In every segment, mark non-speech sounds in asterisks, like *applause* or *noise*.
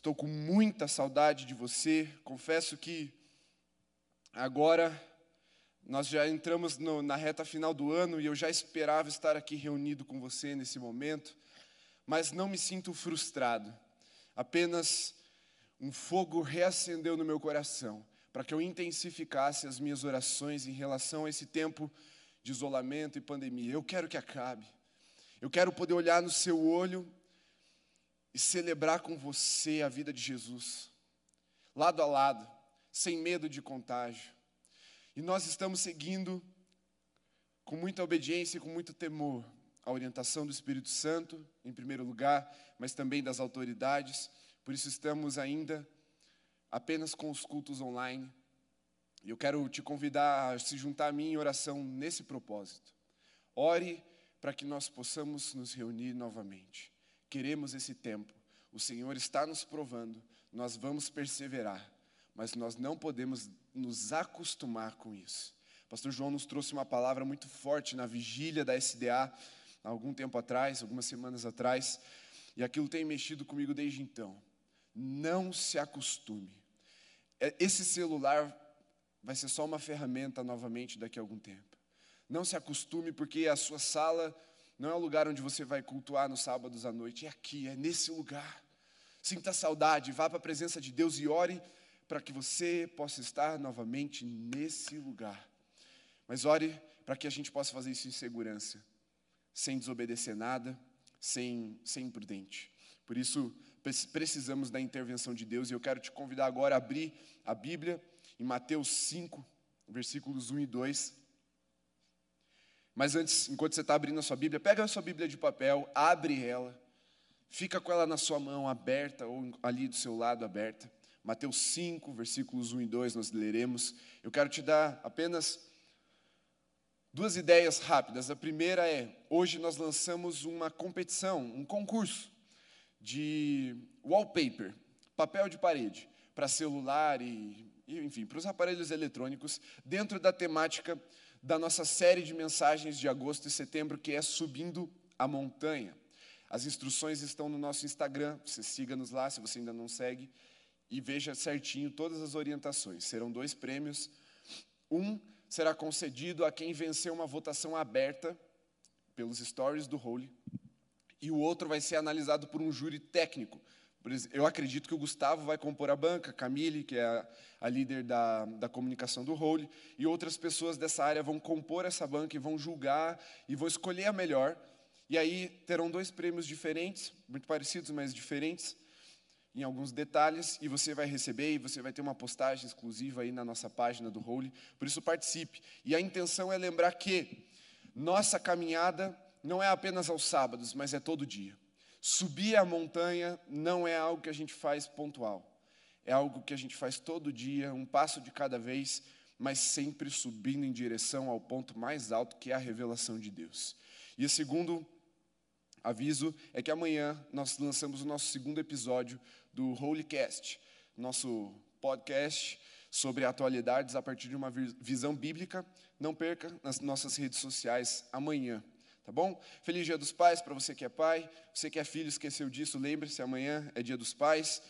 Estou com muita saudade de você. Confesso que agora nós já entramos no, na reta final do ano e eu já esperava estar aqui reunido com você nesse momento, mas não me sinto frustrado. Apenas um fogo reacendeu no meu coração para que eu intensificasse as minhas orações em relação a esse tempo de isolamento e pandemia. Eu quero que acabe. Eu quero poder olhar no seu olho e celebrar com você a vida de Jesus, lado a lado, sem medo de contágio. E nós estamos seguindo com muita obediência e com muito temor a orientação do Espírito Santo, em primeiro lugar, mas também das autoridades. Por isso estamos ainda apenas com os cultos online. E eu quero te convidar a se juntar a mim em oração nesse propósito. Ore para que nós possamos nos reunir novamente. Queremos esse tempo. O Senhor está nos provando, nós vamos perseverar, mas nós não podemos nos acostumar com isso. pastor João nos trouxe uma palavra muito forte na vigília da SDA, há algum tempo atrás, algumas semanas atrás, e aquilo tem mexido comigo desde então. Não se acostume. É, esse celular vai ser só uma ferramenta novamente daqui a algum tempo. Não se acostume, porque a sua sala não é o lugar onde você vai cultuar nos sábados à noite, é aqui, é nesse lugar. Sinta saudade, vá para a presença de Deus e ore para que você possa estar novamente nesse lugar. Mas ore para que a gente possa fazer isso em segurança, sem desobedecer nada, sem sem imprudente. Por isso, precisamos da intervenção de Deus e eu quero te convidar agora a abrir a Bíblia em Mateus 5, versículos 1 e 2. Mas antes, enquanto você está abrindo a sua Bíblia, pega a sua Bíblia de papel, abre ela, fica com ela na sua mão aberta ou ali do seu lado aberta. Mateus 5, versículos 1 e 2, nós leremos. Eu quero te dar apenas duas ideias rápidas. A primeira é: hoje nós lançamos uma competição, um concurso de wallpaper, papel de parede, para celular e, enfim, para os aparelhos eletrônicos, dentro da temática da nossa série de mensagens de agosto e setembro, que é Subindo a Montanha. As instruções estão no nosso Instagram, você siga-nos lá se você ainda não segue, e veja certinho todas as orientações. Serão dois prêmios. Um será concedido a quem venceu uma votação aberta pelos stories do Holy, e o outro vai ser analisado por um júri técnico. Eu acredito que o Gustavo vai compor a banca, Camille, que é a, a líder da, da comunicação do Role, e outras pessoas dessa área vão compor essa banca e vão julgar e vão escolher a melhor. E aí terão dois prêmios diferentes, muito parecidos, mas diferentes, em alguns detalhes, e você vai receber e você vai ter uma postagem exclusiva aí na nossa página do Role. Por isso participe. E a intenção é lembrar que nossa caminhada não é apenas aos sábados, mas é todo dia. Subir a montanha não é algo que a gente faz pontual. É algo que a gente faz todo dia, um passo de cada vez, mas sempre subindo em direção ao ponto mais alto, que é a revelação de Deus. E o segundo aviso é que amanhã nós lançamos o nosso segundo episódio do Holycast, nosso podcast sobre atualidades a partir de uma visão bíblica. Não perca nas nossas redes sociais amanhã. Tá bom? Feliz Dia dos Pais para você que é pai. Você que é filho, esqueceu disso, lembre-se, amanhã é Dia dos Pais.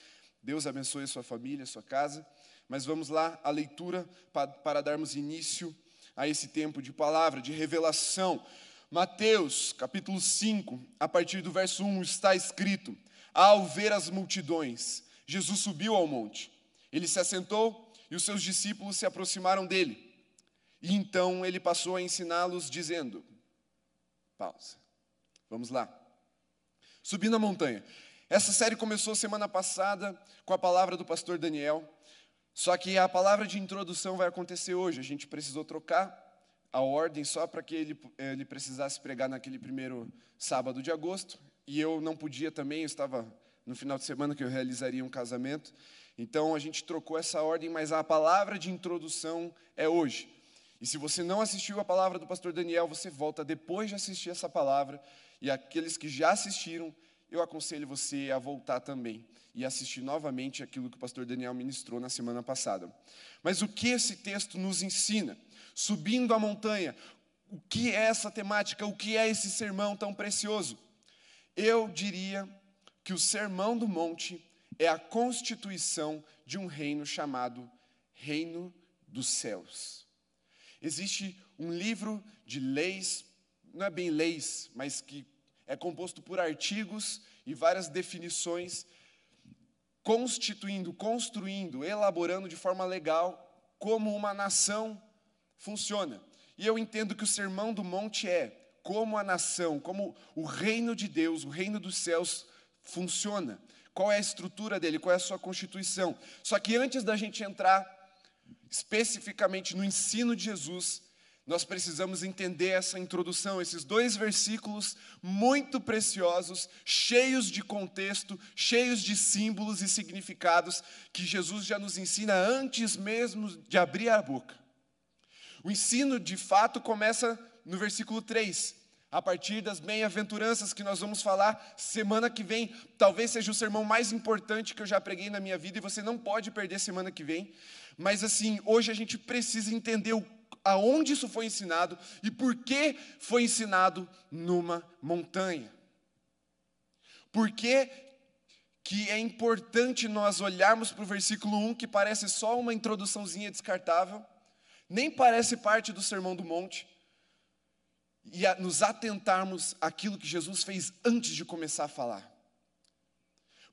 Deus abençoe a sua família, a sua casa. Mas vamos lá, a leitura para darmos início a esse tempo de palavra, de revelação. Mateus, capítulo 5, a partir do verso 1, está escrito: Ao ver as multidões, Jesus subiu ao monte. Ele se assentou e os seus discípulos se aproximaram dele. E então ele passou a ensiná-los, dizendo: Pausa. Vamos lá. Subindo a montanha. Essa série começou semana passada com a palavra do pastor Daniel. Só que a palavra de introdução vai acontecer hoje. A gente precisou trocar a ordem só para que ele, ele precisasse pregar naquele primeiro sábado de agosto. E eu não podia também, eu estava no final de semana que eu realizaria um casamento. Então a gente trocou essa ordem, mas a palavra de introdução é hoje. E se você não assistiu a palavra do pastor Daniel, você volta depois de assistir essa palavra. E aqueles que já assistiram, eu aconselho você a voltar também e assistir novamente aquilo que o pastor Daniel ministrou na semana passada. Mas o que esse texto nos ensina? Subindo a montanha, o que é essa temática? O que é esse sermão tão precioso? Eu diria que o sermão do monte é a constituição de um reino chamado Reino dos Céus. Existe um livro de leis, não é bem leis, mas que é composto por artigos e várias definições, constituindo, construindo, elaborando de forma legal como uma nação funciona. E eu entendo que o Sermão do Monte é como a nação, como o reino de Deus, o reino dos céus funciona. Qual é a estrutura dele, qual é a sua constituição. Só que antes da gente entrar especificamente no ensino de Jesus, nós precisamos entender essa introdução, esses dois versículos muito preciosos, cheios de contexto, cheios de símbolos e significados que Jesus já nos ensina antes mesmo de abrir a boca. O ensino, de fato, começa no versículo 3, a partir das bem-aventuranças que nós vamos falar semana que vem. Talvez seja o sermão mais importante que eu já preguei na minha vida e você não pode perder semana que vem. Mas assim, hoje a gente precisa entender o aonde isso foi ensinado e por que foi ensinado numa montanha. Por que, que é importante nós olharmos para o versículo 1, que parece só uma introduçãozinha descartável, nem parece parte do Sermão do Monte, e a, nos atentarmos àquilo que Jesus fez antes de começar a falar.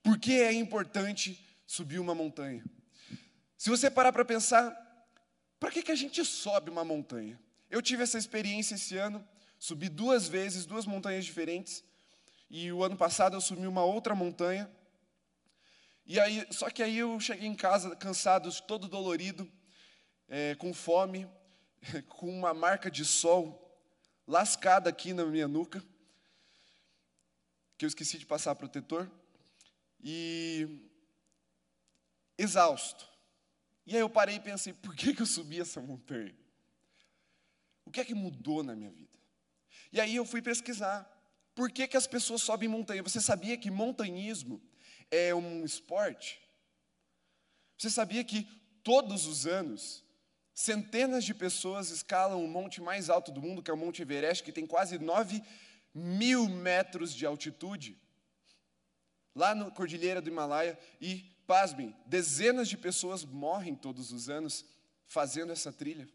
Por que é importante subir uma montanha? Se você parar para pensar, para que, que a gente sobe uma montanha? Eu tive essa experiência esse ano, subi duas vezes, duas montanhas diferentes, e o ano passado eu subi uma outra montanha. E aí, só que aí eu cheguei em casa cansado, todo dolorido, é, com fome, *laughs* com uma marca de sol lascada aqui na minha nuca, que eu esqueci de passar protetor, e exausto. E aí eu parei e pensei, por que, que eu subi essa montanha? O que é que mudou na minha vida? E aí eu fui pesquisar. Por que, que as pessoas sobem montanha? Você sabia que montanhismo é um esporte? Você sabia que todos os anos centenas de pessoas escalam o monte mais alto do mundo, que é o Monte Everest, que tem quase 9 mil metros de altitude, lá na Cordilheira do Himalaia, e Pasmem, dezenas de pessoas morrem todos os anos fazendo essa trilha.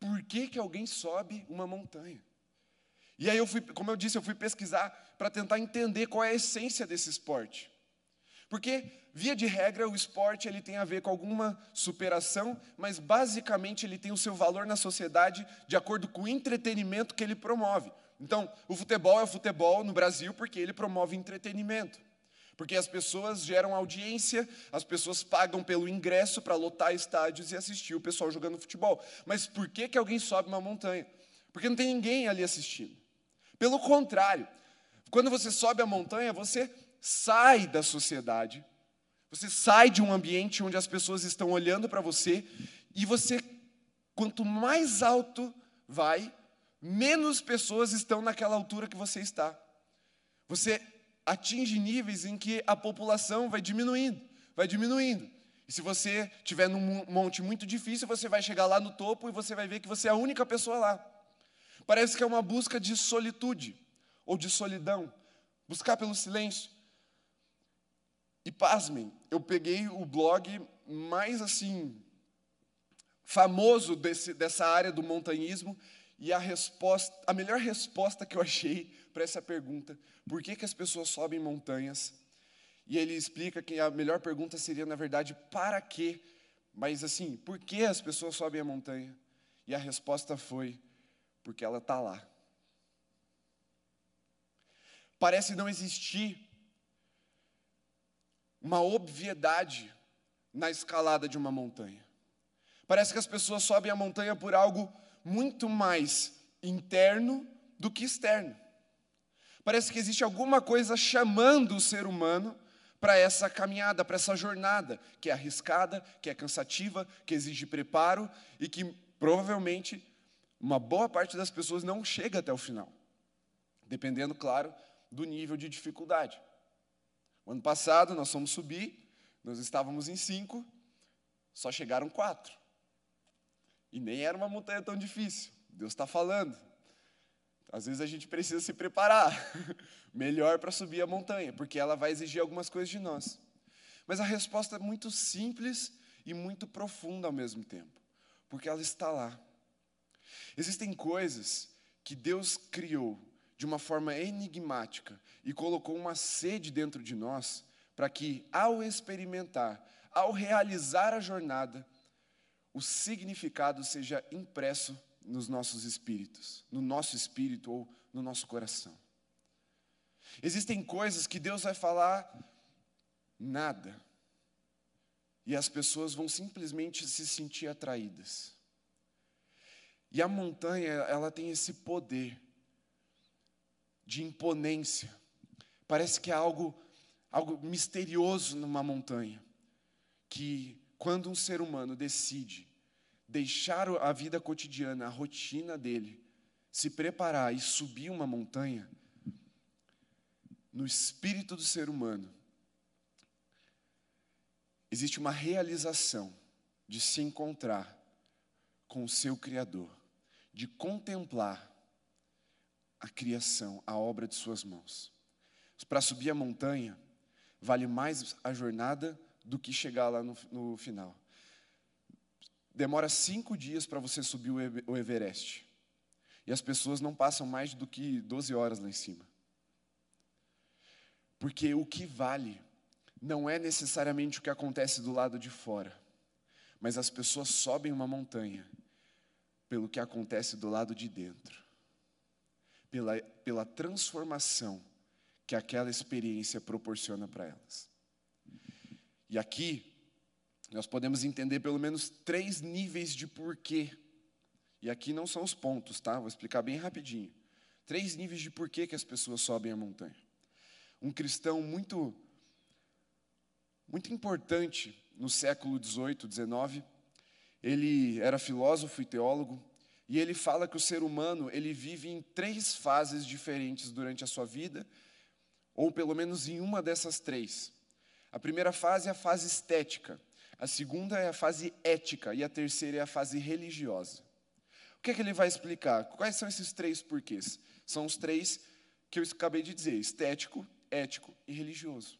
Por que, que alguém sobe uma montanha? E aí eu fui, como eu disse, eu fui pesquisar para tentar entender qual é a essência desse esporte. Porque, via de regra, o esporte ele tem a ver com alguma superação, mas basicamente ele tem o seu valor na sociedade de acordo com o entretenimento que ele promove. Então, o futebol é o futebol no Brasil porque ele promove entretenimento. Porque as pessoas geram audiência, as pessoas pagam pelo ingresso para lotar estádios e assistir o pessoal jogando futebol. Mas por que, que alguém sobe uma montanha? Porque não tem ninguém ali assistindo. Pelo contrário, quando você sobe a montanha, você sai da sociedade, você sai de um ambiente onde as pessoas estão olhando para você, e você, quanto mais alto vai, menos pessoas estão naquela altura que você está. Você atinge níveis em que a população vai diminuindo, vai diminuindo. E se você estiver num monte muito difícil, você vai chegar lá no topo e você vai ver que você é a única pessoa lá. Parece que é uma busca de solitude ou de solidão, buscar pelo silêncio. E pasmem, eu peguei o blog mais assim famoso desse, dessa área do montanhismo e a resposta, a melhor resposta que eu achei para essa pergunta, por que, que as pessoas sobem montanhas? E ele explica que a melhor pergunta seria, na verdade, para quê? Mas assim, por que as pessoas sobem a montanha? E a resposta foi, porque ela está lá. Parece não existir uma obviedade na escalada de uma montanha. Parece que as pessoas sobem a montanha por algo muito mais interno do que externo. Parece que existe alguma coisa chamando o ser humano para essa caminhada, para essa jornada, que é arriscada, que é cansativa, que exige preparo e que provavelmente uma boa parte das pessoas não chega até o final. Dependendo, claro, do nível de dificuldade. O ano passado nós fomos subir, nós estávamos em cinco, só chegaram quatro. E nem era uma montanha tão difícil. Deus está falando. Às vezes a gente precisa se preparar *laughs* melhor para subir a montanha, porque ela vai exigir algumas coisas de nós. Mas a resposta é muito simples e muito profunda ao mesmo tempo, porque ela está lá. Existem coisas que Deus criou de uma forma enigmática e colocou uma sede dentro de nós para que, ao experimentar, ao realizar a jornada, o significado seja impresso nos nossos espíritos, no nosso espírito ou no nosso coração. Existem coisas que Deus vai falar nada, e as pessoas vão simplesmente se sentir atraídas. E a montanha, ela tem esse poder de imponência. Parece que é algo, algo misterioso numa montanha, que quando um ser humano decide deixar a vida cotidiana, a rotina dele, se preparar e subir uma montanha, no espírito do ser humano, existe uma realização de se encontrar com o seu Criador, de contemplar a criação, a obra de suas mãos. Para subir a montanha, vale mais a jornada do que chegar lá no, no final. Demora cinco dias para você subir o Everest. E as pessoas não passam mais do que 12 horas lá em cima. Porque o que vale não é necessariamente o que acontece do lado de fora, mas as pessoas sobem uma montanha pelo que acontece do lado de dentro, pela, pela transformação que aquela experiência proporciona para elas. E aqui, nós podemos entender pelo menos três níveis de porquê. E aqui não são os pontos, tá? Vou explicar bem rapidinho. Três níveis de porquê que as pessoas sobem a montanha um cristão muito, muito importante no século XVIII, XIX. Ele era filósofo e teólogo, e ele fala que o ser humano ele vive em três fases diferentes durante a sua vida, ou pelo menos em uma dessas três. A primeira fase é a fase estética, a segunda é a fase ética e a terceira é a fase religiosa. O que é que ele vai explicar? Quais são esses três porquês? São os três que eu acabei de dizer: estético, ético e religioso.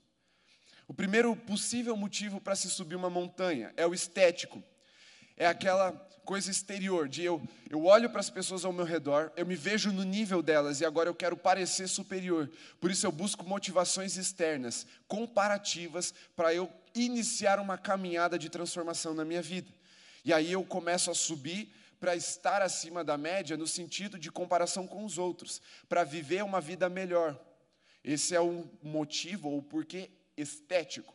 O primeiro possível motivo para se subir uma montanha é o estético. É aquela coisa exterior, de eu, eu olho para as pessoas ao meu redor, eu me vejo no nível delas e agora eu quero parecer superior. Por isso eu busco motivações externas, comparativas, para eu iniciar uma caminhada de transformação na minha vida. E aí eu começo a subir para estar acima da média no sentido de comparação com os outros, para viver uma vida melhor. Esse é o motivo ou porquê estético.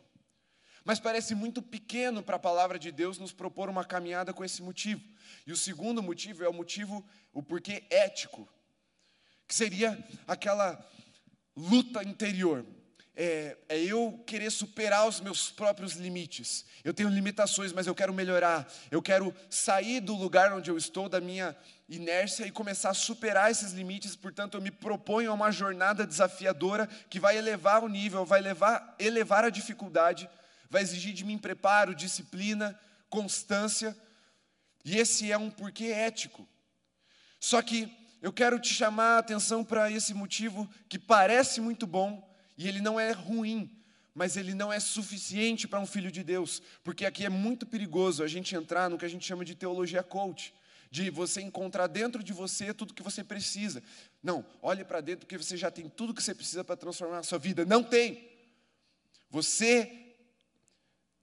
Mas parece muito pequeno para a palavra de Deus nos propor uma caminhada com esse motivo. E o segundo motivo é o motivo, o porquê ético, que seria aquela luta interior é, é, eu querer superar os meus próprios limites. Eu tenho limitações, mas eu quero melhorar. Eu quero sair do lugar onde eu estou, da minha inércia, e começar a superar esses limites. Portanto, eu me proponho a uma jornada desafiadora que vai elevar o nível, vai levar, elevar a dificuldade, vai exigir de mim preparo, disciplina, constância. E esse é um porquê ético. Só que eu quero te chamar a atenção para esse motivo que parece muito bom e ele não é ruim, mas ele não é suficiente para um filho de Deus, porque aqui é muito perigoso a gente entrar no que a gente chama de teologia coach, de você encontrar dentro de você tudo que você precisa. Não, olhe para dentro porque você já tem tudo que você precisa para transformar a sua vida. Não tem. Você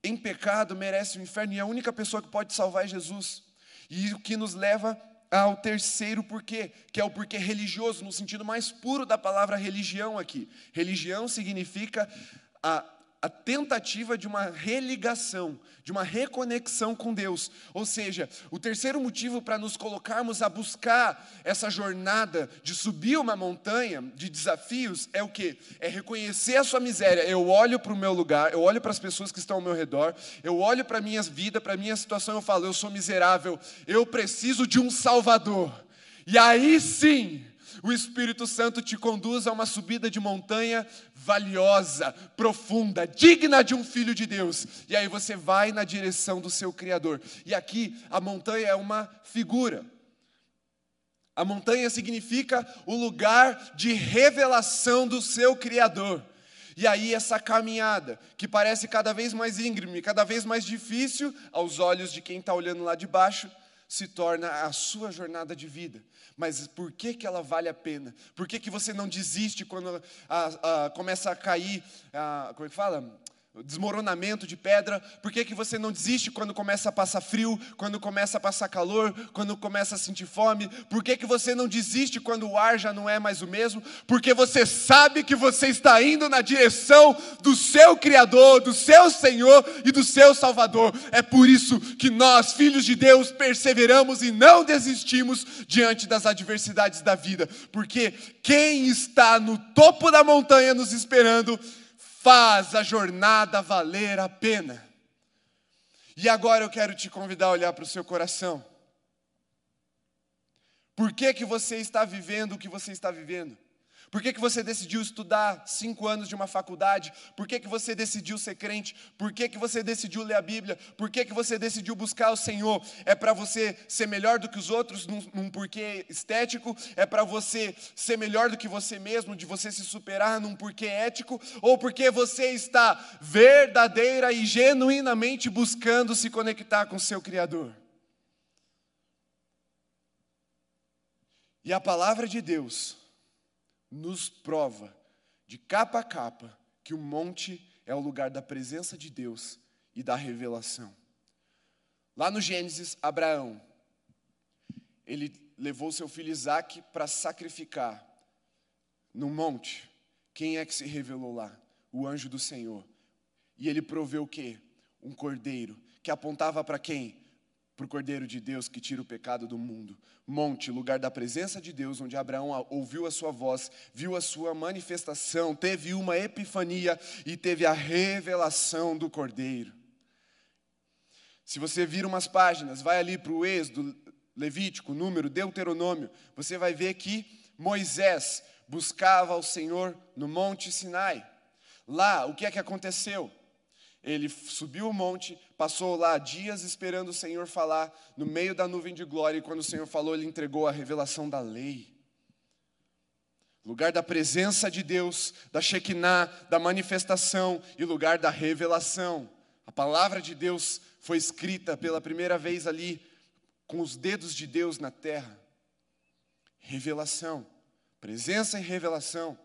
em pecado merece o inferno e a única pessoa que pode salvar é Jesus. E o que nos leva ao terceiro porquê, que é o porquê religioso, no sentido mais puro da palavra religião aqui. Religião significa a a tentativa de uma religação, de uma reconexão com Deus. Ou seja, o terceiro motivo para nos colocarmos a buscar essa jornada de subir uma montanha de desafios é o que? É reconhecer a sua miséria. Eu olho para o meu lugar, eu olho para as pessoas que estão ao meu redor, eu olho para a minha vida, para a minha situação, eu falo, eu sou miserável, eu preciso de um Salvador. E aí sim, o Espírito Santo te conduz a uma subida de montanha valiosa, profunda, digna de um filho de Deus. E aí você vai na direção do seu Criador. E aqui a montanha é uma figura. A montanha significa o lugar de revelação do seu Criador. E aí, essa caminhada, que parece cada vez mais íngreme, cada vez mais difícil aos olhos de quem está olhando lá de baixo, se torna a sua jornada de vida. Mas por que, que ela vale a pena? Por que, que você não desiste quando a, a, começa a cair, a, como é que fala? Desmoronamento de pedra? Por que, que você não desiste quando começa a passar frio, quando começa a passar calor, quando começa a sentir fome? Por que, que você não desiste quando o ar já não é mais o mesmo? Porque você sabe que você está indo na direção do seu Criador, do seu Senhor e do seu Salvador. É por isso que nós, filhos de Deus, perseveramos e não desistimos diante das adversidades da vida, porque quem está no topo da montanha nos esperando, faz a jornada valer a pena. E agora eu quero te convidar a olhar para o seu coração. Por que, que você está vivendo o que você está vivendo? Por que, que você decidiu estudar cinco anos de uma faculdade? Por que, que você decidiu ser crente? Por que, que você decidiu ler a Bíblia? Por que, que você decidiu buscar o Senhor? É para você ser melhor do que os outros num, num porquê estético? É para você ser melhor do que você mesmo, de você se superar num porquê ético? Ou porque você está verdadeira e genuinamente buscando se conectar com o seu Criador? E a palavra de Deus nos prova, de capa a capa, que o monte é o lugar da presença de Deus e da revelação. Lá no Gênesis, Abraão, ele levou seu filho Isaac para sacrificar no monte. Quem é que se revelou lá? O anjo do Senhor. E ele proveu o quê? Um cordeiro, que apontava para quem? Para o Cordeiro de Deus que tira o pecado do mundo. Monte, lugar da presença de Deus, onde Abraão ouviu a sua voz, viu a sua manifestação, teve uma epifania e teve a revelação do Cordeiro. Se você vir umas páginas, vai ali para o Êxodo, Levítico, Número, Deuteronômio, você vai ver que Moisés buscava ao Senhor no Monte Sinai. Lá, o que é que aconteceu? Ele subiu o monte, passou lá dias esperando o Senhor falar, no meio da nuvem de glória, e quando o Senhor falou, ele entregou a revelação da lei. Lugar da presença de Deus, da Shekinah, da manifestação e lugar da revelação. A palavra de Deus foi escrita pela primeira vez ali, com os dedos de Deus na terra. Revelação, presença e revelação.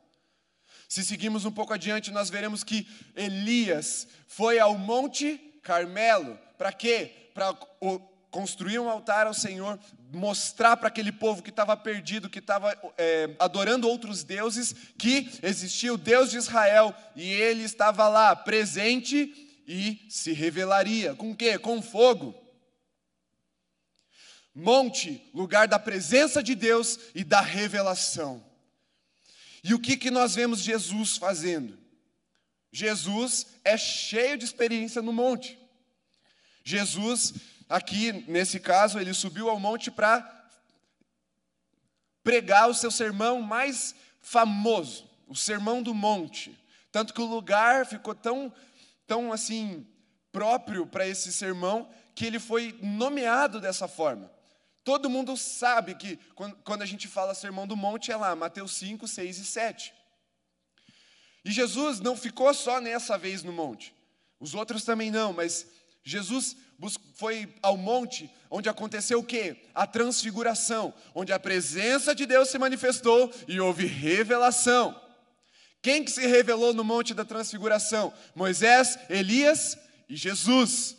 Se seguimos um pouco adiante, nós veremos que Elias foi ao Monte Carmelo. Para quê? Para construir um altar ao Senhor, mostrar para aquele povo que estava perdido, que estava é, adorando outros deuses, que existia o Deus de Israel e ele estava lá presente e se revelaria. Com quê? Com fogo. Monte, lugar da presença de Deus e da revelação. E o que, que nós vemos Jesus fazendo? Jesus é cheio de experiência no monte. Jesus, aqui nesse caso, ele subiu ao monte para pregar o seu sermão mais famoso, o Sermão do Monte. Tanto que o lugar ficou tão, tão assim, próprio para esse sermão, que ele foi nomeado dessa forma. Todo mundo sabe que quando a gente fala Sermão do Monte é lá, Mateus 5, 6 e 7. E Jesus não ficou só nessa vez no monte. Os outros também não, mas Jesus foi ao monte onde aconteceu o quê? A transfiguração, onde a presença de Deus se manifestou e houve revelação. Quem que se revelou no monte da transfiguração? Moisés, Elias e Jesus.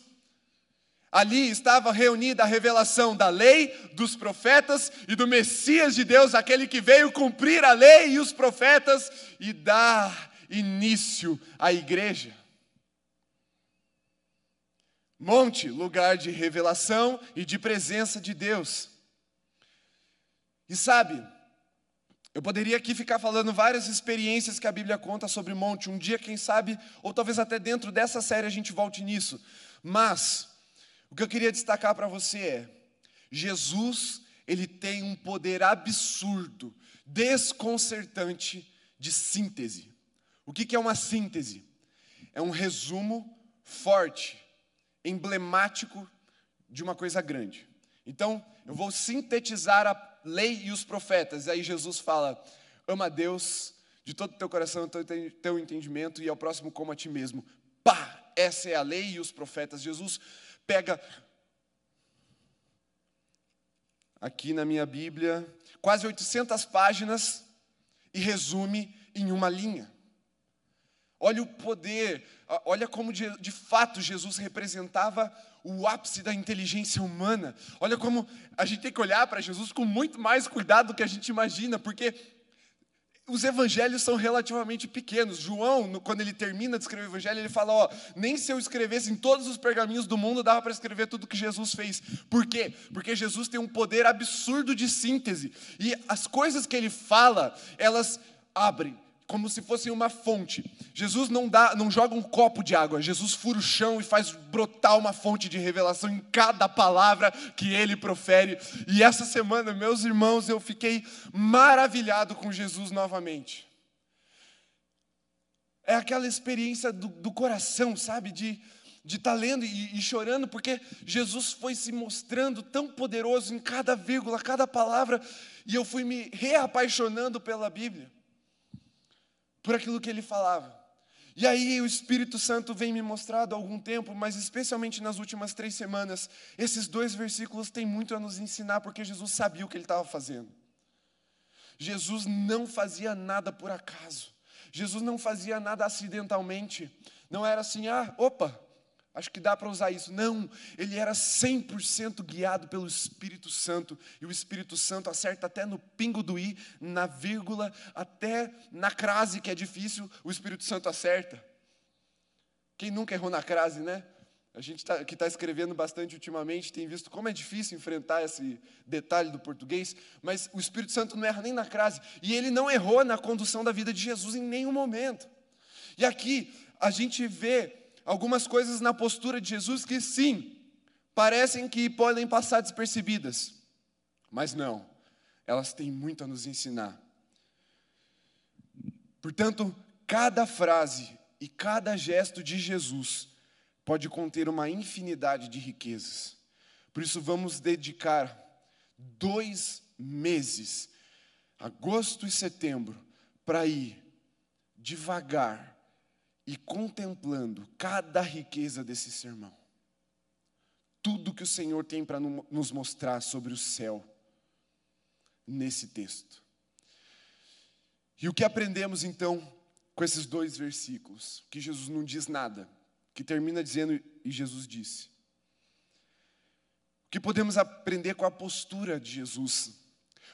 Ali estava reunida a revelação da lei, dos profetas e do Messias de Deus, aquele que veio cumprir a lei e os profetas e dar início à igreja. Monte, lugar de revelação e de presença de Deus. E sabe, eu poderia aqui ficar falando várias experiências que a Bíblia conta sobre monte, um dia, quem sabe, ou talvez até dentro dessa série a gente volte nisso. Mas, o que eu queria destacar para você é: Jesus, ele tem um poder absurdo, desconcertante de síntese. O que é uma síntese? É um resumo forte, emblemático de uma coisa grande. Então, eu vou sintetizar a lei e os profetas. E aí Jesus fala: ama a Deus de todo o teu coração, do teu entendimento, e ao próximo como a ti mesmo. Pá! Essa é a lei e os profetas. Jesus pega aqui na minha Bíblia quase 800 páginas e resume em uma linha. Olha o poder, olha como de, de, fato Jesus representava o ápice da inteligência humana. Olha como a gente tem que olhar para Jesus com muito mais cuidado do que a gente imagina, porque os evangelhos são relativamente pequenos. João, quando ele termina de escrever o evangelho, ele fala: Ó, nem se eu escrevesse em todos os pergaminhos do mundo dava para escrever tudo que Jesus fez. Por quê? Porque Jesus tem um poder absurdo de síntese. E as coisas que ele fala, elas abrem como se fosse uma fonte. Jesus não dá, não joga um copo de água. Jesus fura o chão e faz brotar uma fonte de revelação em cada palavra que ele profere. E essa semana, meus irmãos, eu fiquei maravilhado com Jesus novamente. É aquela experiência do, do coração, sabe, de de estar tá lendo e, e, chorando, porque Jesus foi se mostrando tão poderoso em cada vírgula, cada palavra, e eu fui me reapaixonando pela Bíblia por aquilo que ele falava. E aí o Espírito Santo vem me mostrado há algum tempo, mas especialmente nas últimas três semanas, esses dois versículos têm muito a nos ensinar, porque Jesus sabia o que ele estava fazendo. Jesus não fazia nada por acaso. Jesus não fazia nada acidentalmente. Não era assim, ah, opa, Acho que dá para usar isso. Não, ele era 100% guiado pelo Espírito Santo. E o Espírito Santo acerta até no pingo do i, na vírgula, até na crase, que é difícil, o Espírito Santo acerta. Quem nunca errou na crase, né? A gente tá, que está escrevendo bastante ultimamente tem visto como é difícil enfrentar esse detalhe do português, mas o Espírito Santo não erra nem na crase. E ele não errou na condução da vida de Jesus em nenhum momento. E aqui a gente vê algumas coisas na postura de Jesus que sim, parecem que podem passar despercebidas, mas não, elas têm muito a nos ensinar. Portanto, cada frase e cada gesto de Jesus pode conter uma infinidade de riquezas. Por isso, vamos dedicar dois meses, agosto e setembro, para ir devagar e contemplando cada riqueza desse sermão, tudo que o Senhor tem para nos mostrar sobre o céu nesse texto. E o que aprendemos então com esses dois versículos? Que Jesus não diz nada, que termina dizendo, e Jesus disse. O que podemos aprender com a postura de Jesus?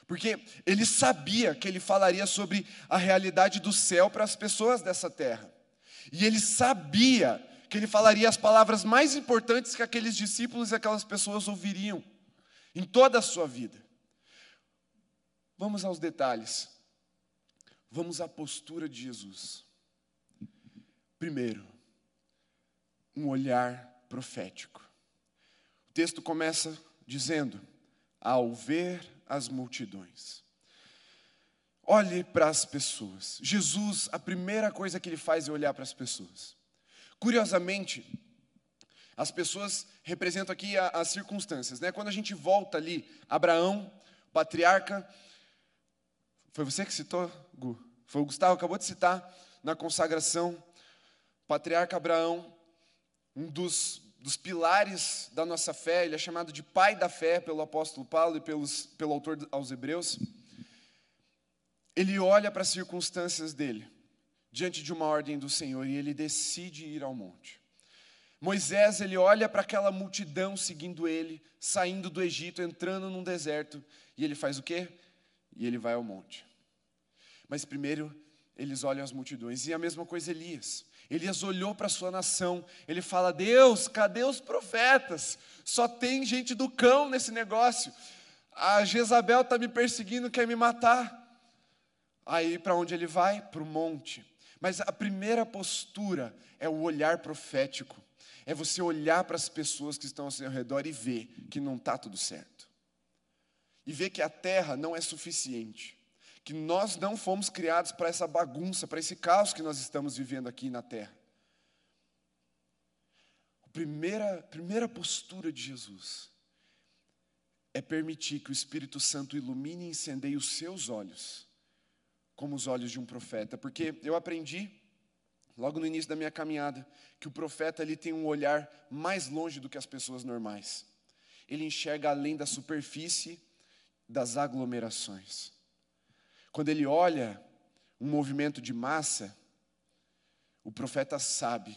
Porque ele sabia que ele falaria sobre a realidade do céu para as pessoas dessa terra. E ele sabia que ele falaria as palavras mais importantes que aqueles discípulos e aquelas pessoas ouviriam em toda a sua vida. Vamos aos detalhes. Vamos à postura de Jesus. Primeiro, um olhar profético. O texto começa dizendo: ao ver as multidões. Olhe para as pessoas. Jesus, a primeira coisa que ele faz é olhar para as pessoas. Curiosamente, as pessoas representam aqui as circunstâncias, né? Quando a gente volta ali, Abraão, patriarca, foi você que citou, Gu? Foi o Gustavo, acabou de citar na consagração, patriarca Abraão, um dos, dos pilares da nossa fé, ele é chamado de pai da fé pelo apóstolo Paulo e pelos, pelo autor aos Hebreus ele olha para as circunstâncias dele, diante de uma ordem do Senhor, e ele decide ir ao monte. Moisés, ele olha para aquela multidão seguindo ele, saindo do Egito, entrando num deserto, e ele faz o quê? E ele vai ao monte. Mas primeiro, eles olham as multidões, e a mesma coisa Elias. Elias olhou para a sua nação, ele fala: Deus, cadê os profetas? Só tem gente do cão nesse negócio. A Jezabel está me perseguindo, quer me matar. Aí para onde ele vai? Para o monte. Mas a primeira postura é o olhar profético. É você olhar para as pessoas que estão ao seu redor e ver que não está tudo certo. E ver que a terra não é suficiente. Que nós não fomos criados para essa bagunça, para esse caos que nós estamos vivendo aqui na terra. A primeira, primeira postura de Jesus é permitir que o Espírito Santo ilumine e incendeie os seus olhos como os olhos de um profeta, porque eu aprendi logo no início da minha caminhada que o profeta ele tem um olhar mais longe do que as pessoas normais. Ele enxerga além da superfície das aglomerações. Quando ele olha um movimento de massa, o profeta sabe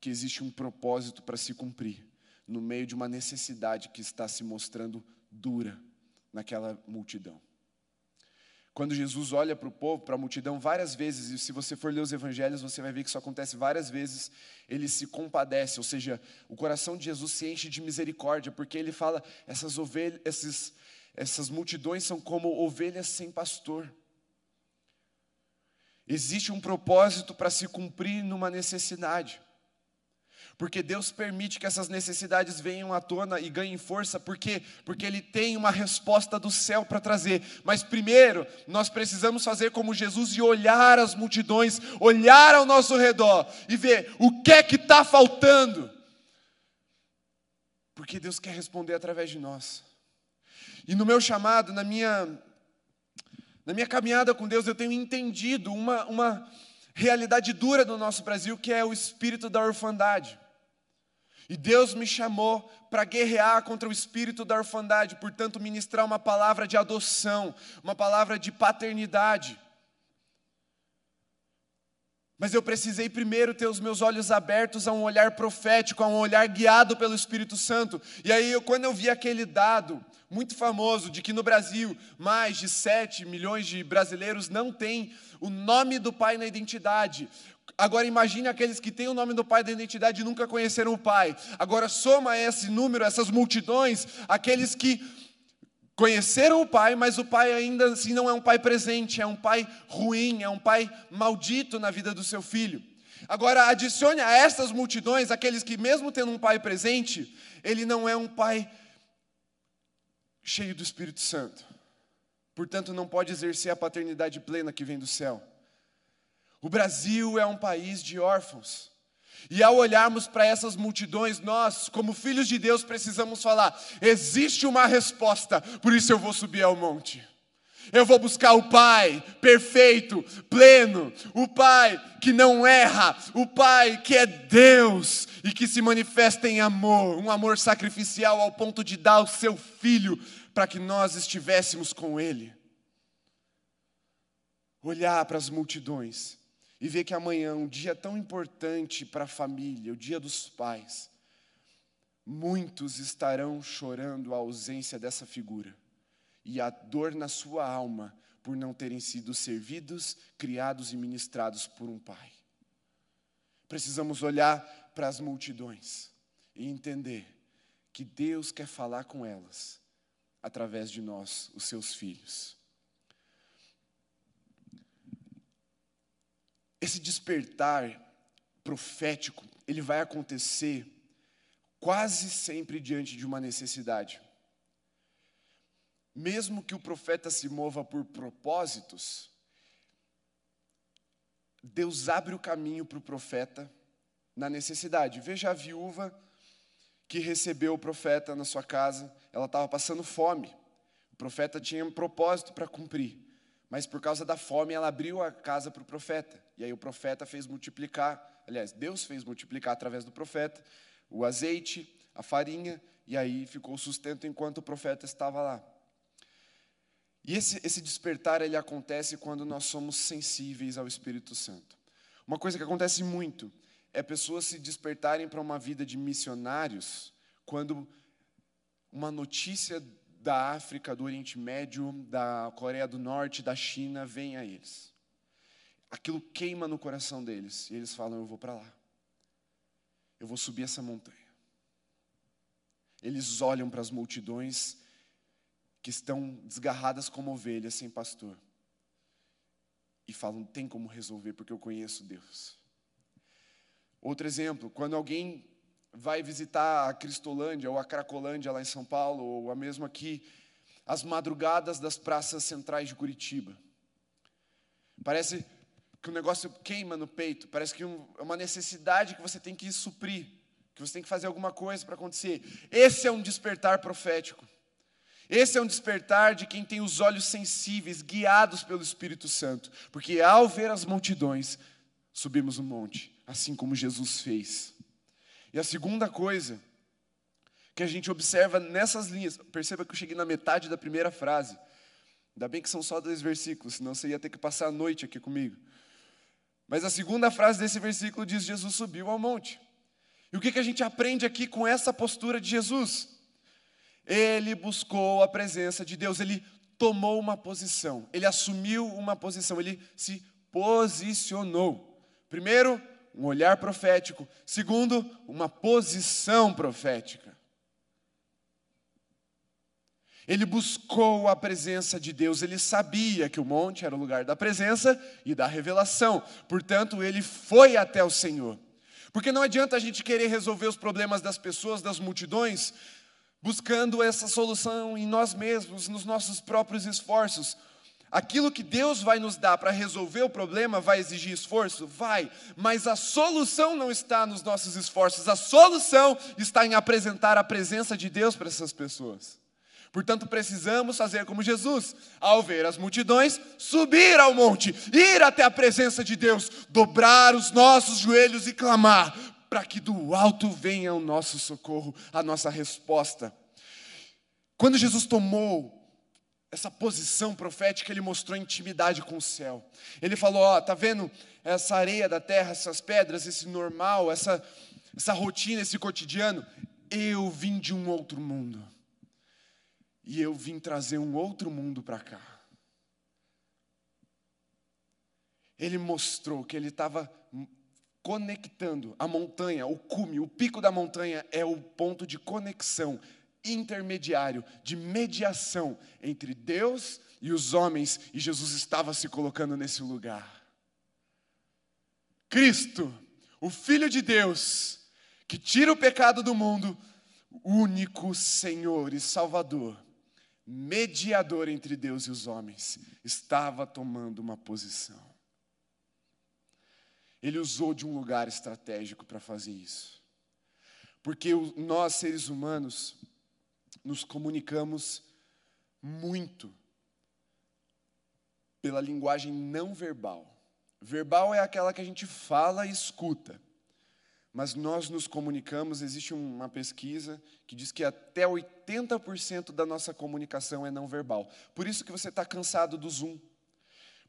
que existe um propósito para se cumprir no meio de uma necessidade que está se mostrando dura naquela multidão. Quando Jesus olha para o povo, para a multidão, várias vezes, e se você for ler os evangelhos, você vai ver que isso acontece várias vezes, ele se compadece, ou seja, o coração de Jesus se enche de misericórdia, porque ele fala: essas ovelhas, esses, essas multidões são como ovelhas sem pastor. Existe um propósito para se cumprir numa necessidade. Porque Deus permite que essas necessidades venham à tona e ganhem força, por quê? Porque Ele tem uma resposta do céu para trazer. Mas primeiro, nós precisamos fazer como Jesus e olhar as multidões, olhar ao nosso redor e ver o que é que está faltando. Porque Deus quer responder através de nós. E no meu chamado, na minha, na minha caminhada com Deus, eu tenho entendido uma, uma realidade dura do nosso Brasil, que é o espírito da orfandade. E Deus me chamou para guerrear contra o espírito da orfandade, portanto, ministrar uma palavra de adoção, uma palavra de paternidade. Mas eu precisei primeiro ter os meus olhos abertos a um olhar profético, a um olhar guiado pelo Espírito Santo. E aí, eu, quando eu vi aquele dado muito famoso de que no Brasil mais de 7 milhões de brasileiros não têm o nome do pai na identidade, Agora imagine aqueles que têm o nome do pai da identidade e nunca conheceram o pai. Agora soma esse número, essas multidões, aqueles que conheceram o pai, mas o pai ainda assim não é um pai presente, é um pai ruim, é um pai maldito na vida do seu filho. Agora adicione a essas multidões aqueles que mesmo tendo um pai presente, ele não é um pai cheio do Espírito Santo. Portanto, não pode exercer a paternidade plena que vem do céu. O Brasil é um país de órfãos. E ao olharmos para essas multidões, nós, como filhos de Deus, precisamos falar: existe uma resposta, por isso eu vou subir ao monte. Eu vou buscar o Pai perfeito, pleno, o Pai que não erra, o Pai que é Deus e que se manifesta em amor, um amor sacrificial ao ponto de dar o seu filho para que nós estivéssemos com Ele. Olhar para as multidões e ver que amanhã, um dia tão importante para a família, o dia dos pais, muitos estarão chorando a ausência dessa figura e a dor na sua alma por não terem sido servidos, criados e ministrados por um pai. Precisamos olhar para as multidões e entender que Deus quer falar com elas através de nós, os seus filhos. Esse despertar profético, ele vai acontecer quase sempre diante de uma necessidade. Mesmo que o profeta se mova por propósitos, Deus abre o caminho para o profeta na necessidade. Veja a viúva que recebeu o profeta na sua casa, ela estava passando fome. O profeta tinha um propósito para cumprir. Mas por causa da fome, ela abriu a casa para o profeta. E aí o profeta fez multiplicar, aliás, Deus fez multiplicar através do profeta o azeite, a farinha, e aí ficou o sustento enquanto o profeta estava lá. E esse, esse despertar ele acontece quando nós somos sensíveis ao Espírito Santo. Uma coisa que acontece muito é pessoas se despertarem para uma vida de missionários quando uma notícia da África, do Oriente Médio, da Coreia do Norte, da China, vem a eles. Aquilo queima no coração deles e eles falam: Eu vou para lá, eu vou subir essa montanha. Eles olham para as multidões que estão desgarradas como ovelhas sem pastor e falam: Tem como resolver, porque eu conheço Deus. Outro exemplo, quando alguém vai visitar a Cristolândia ou a Cracolândia lá em São Paulo, ou a mesma aqui, as madrugadas das praças centrais de Curitiba. Parece que o negócio queima no peito, parece que é uma necessidade que você tem que suprir, que você tem que fazer alguma coisa para acontecer. Esse é um despertar profético. Esse é um despertar de quem tem os olhos sensíveis, guiados pelo Espírito Santo, porque ao ver as multidões, subimos o monte, assim como Jesus fez. E a segunda coisa que a gente observa nessas linhas, perceba que eu cheguei na metade da primeira frase. Ainda bem que são só dois versículos, senão você ia ter que passar a noite aqui comigo. Mas a segunda frase desse versículo diz: Jesus subiu ao monte. E o que, que a gente aprende aqui com essa postura de Jesus? Ele buscou a presença de Deus, ele tomou uma posição, ele assumiu uma posição, ele se posicionou. Primeiro, um olhar profético. Segundo, uma posição profética. Ele buscou a presença de Deus, ele sabia que o monte era o lugar da presença e da revelação, portanto, ele foi até o Senhor. Porque não adianta a gente querer resolver os problemas das pessoas, das multidões, buscando essa solução em nós mesmos, nos nossos próprios esforços. Aquilo que Deus vai nos dar para resolver o problema vai exigir esforço? Vai, mas a solução não está nos nossos esforços, a solução está em apresentar a presença de Deus para essas pessoas. Portanto, precisamos fazer como Jesus, ao ver as multidões, subir ao monte, ir até a presença de Deus, dobrar os nossos joelhos e clamar: para que do alto venha o nosso socorro, a nossa resposta. Quando Jesus tomou essa posição profética, ele mostrou intimidade com o céu. Ele falou: Ó, tá vendo essa areia da terra, essas pedras, esse normal, essa, essa rotina, esse cotidiano? Eu vim de um outro mundo. E eu vim trazer um outro mundo para cá. Ele mostrou que ele estava conectando a montanha, o cume, o pico da montanha é o ponto de conexão intermediário, de mediação entre Deus e os homens, e Jesus estava se colocando nesse lugar. Cristo, o Filho de Deus, que tira o pecado do mundo, único Senhor e Salvador, mediador entre Deus e os homens, estava tomando uma posição. Ele usou de um lugar estratégico para fazer isso. Porque nós, seres humanos, nos comunicamos muito pela linguagem não verbal. Verbal é aquela que a gente fala e escuta. Mas nós nos comunicamos, existe uma pesquisa que diz que até 80% da nossa comunicação é não verbal. Por isso que você está cansado do Zoom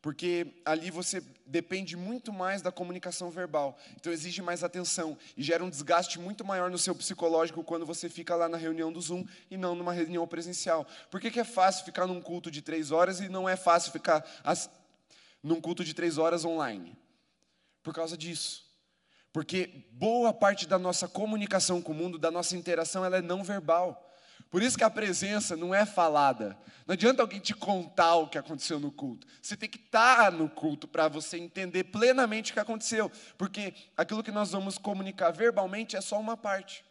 porque ali você depende muito mais da comunicação verbal, então exige mais atenção e gera um desgaste muito maior no seu psicológico quando você fica lá na reunião do Zoom e não numa reunião presencial. Por que, que é fácil ficar num culto de três horas e não é fácil ficar as, num culto de três horas online? Por causa disso. Porque boa parte da nossa comunicação com o mundo, da nossa interação, ela é não verbal. Por isso que a presença não é falada. Não adianta alguém te contar o que aconteceu no culto. Você tem que estar no culto para você entender plenamente o que aconteceu. Porque aquilo que nós vamos comunicar verbalmente é só uma parte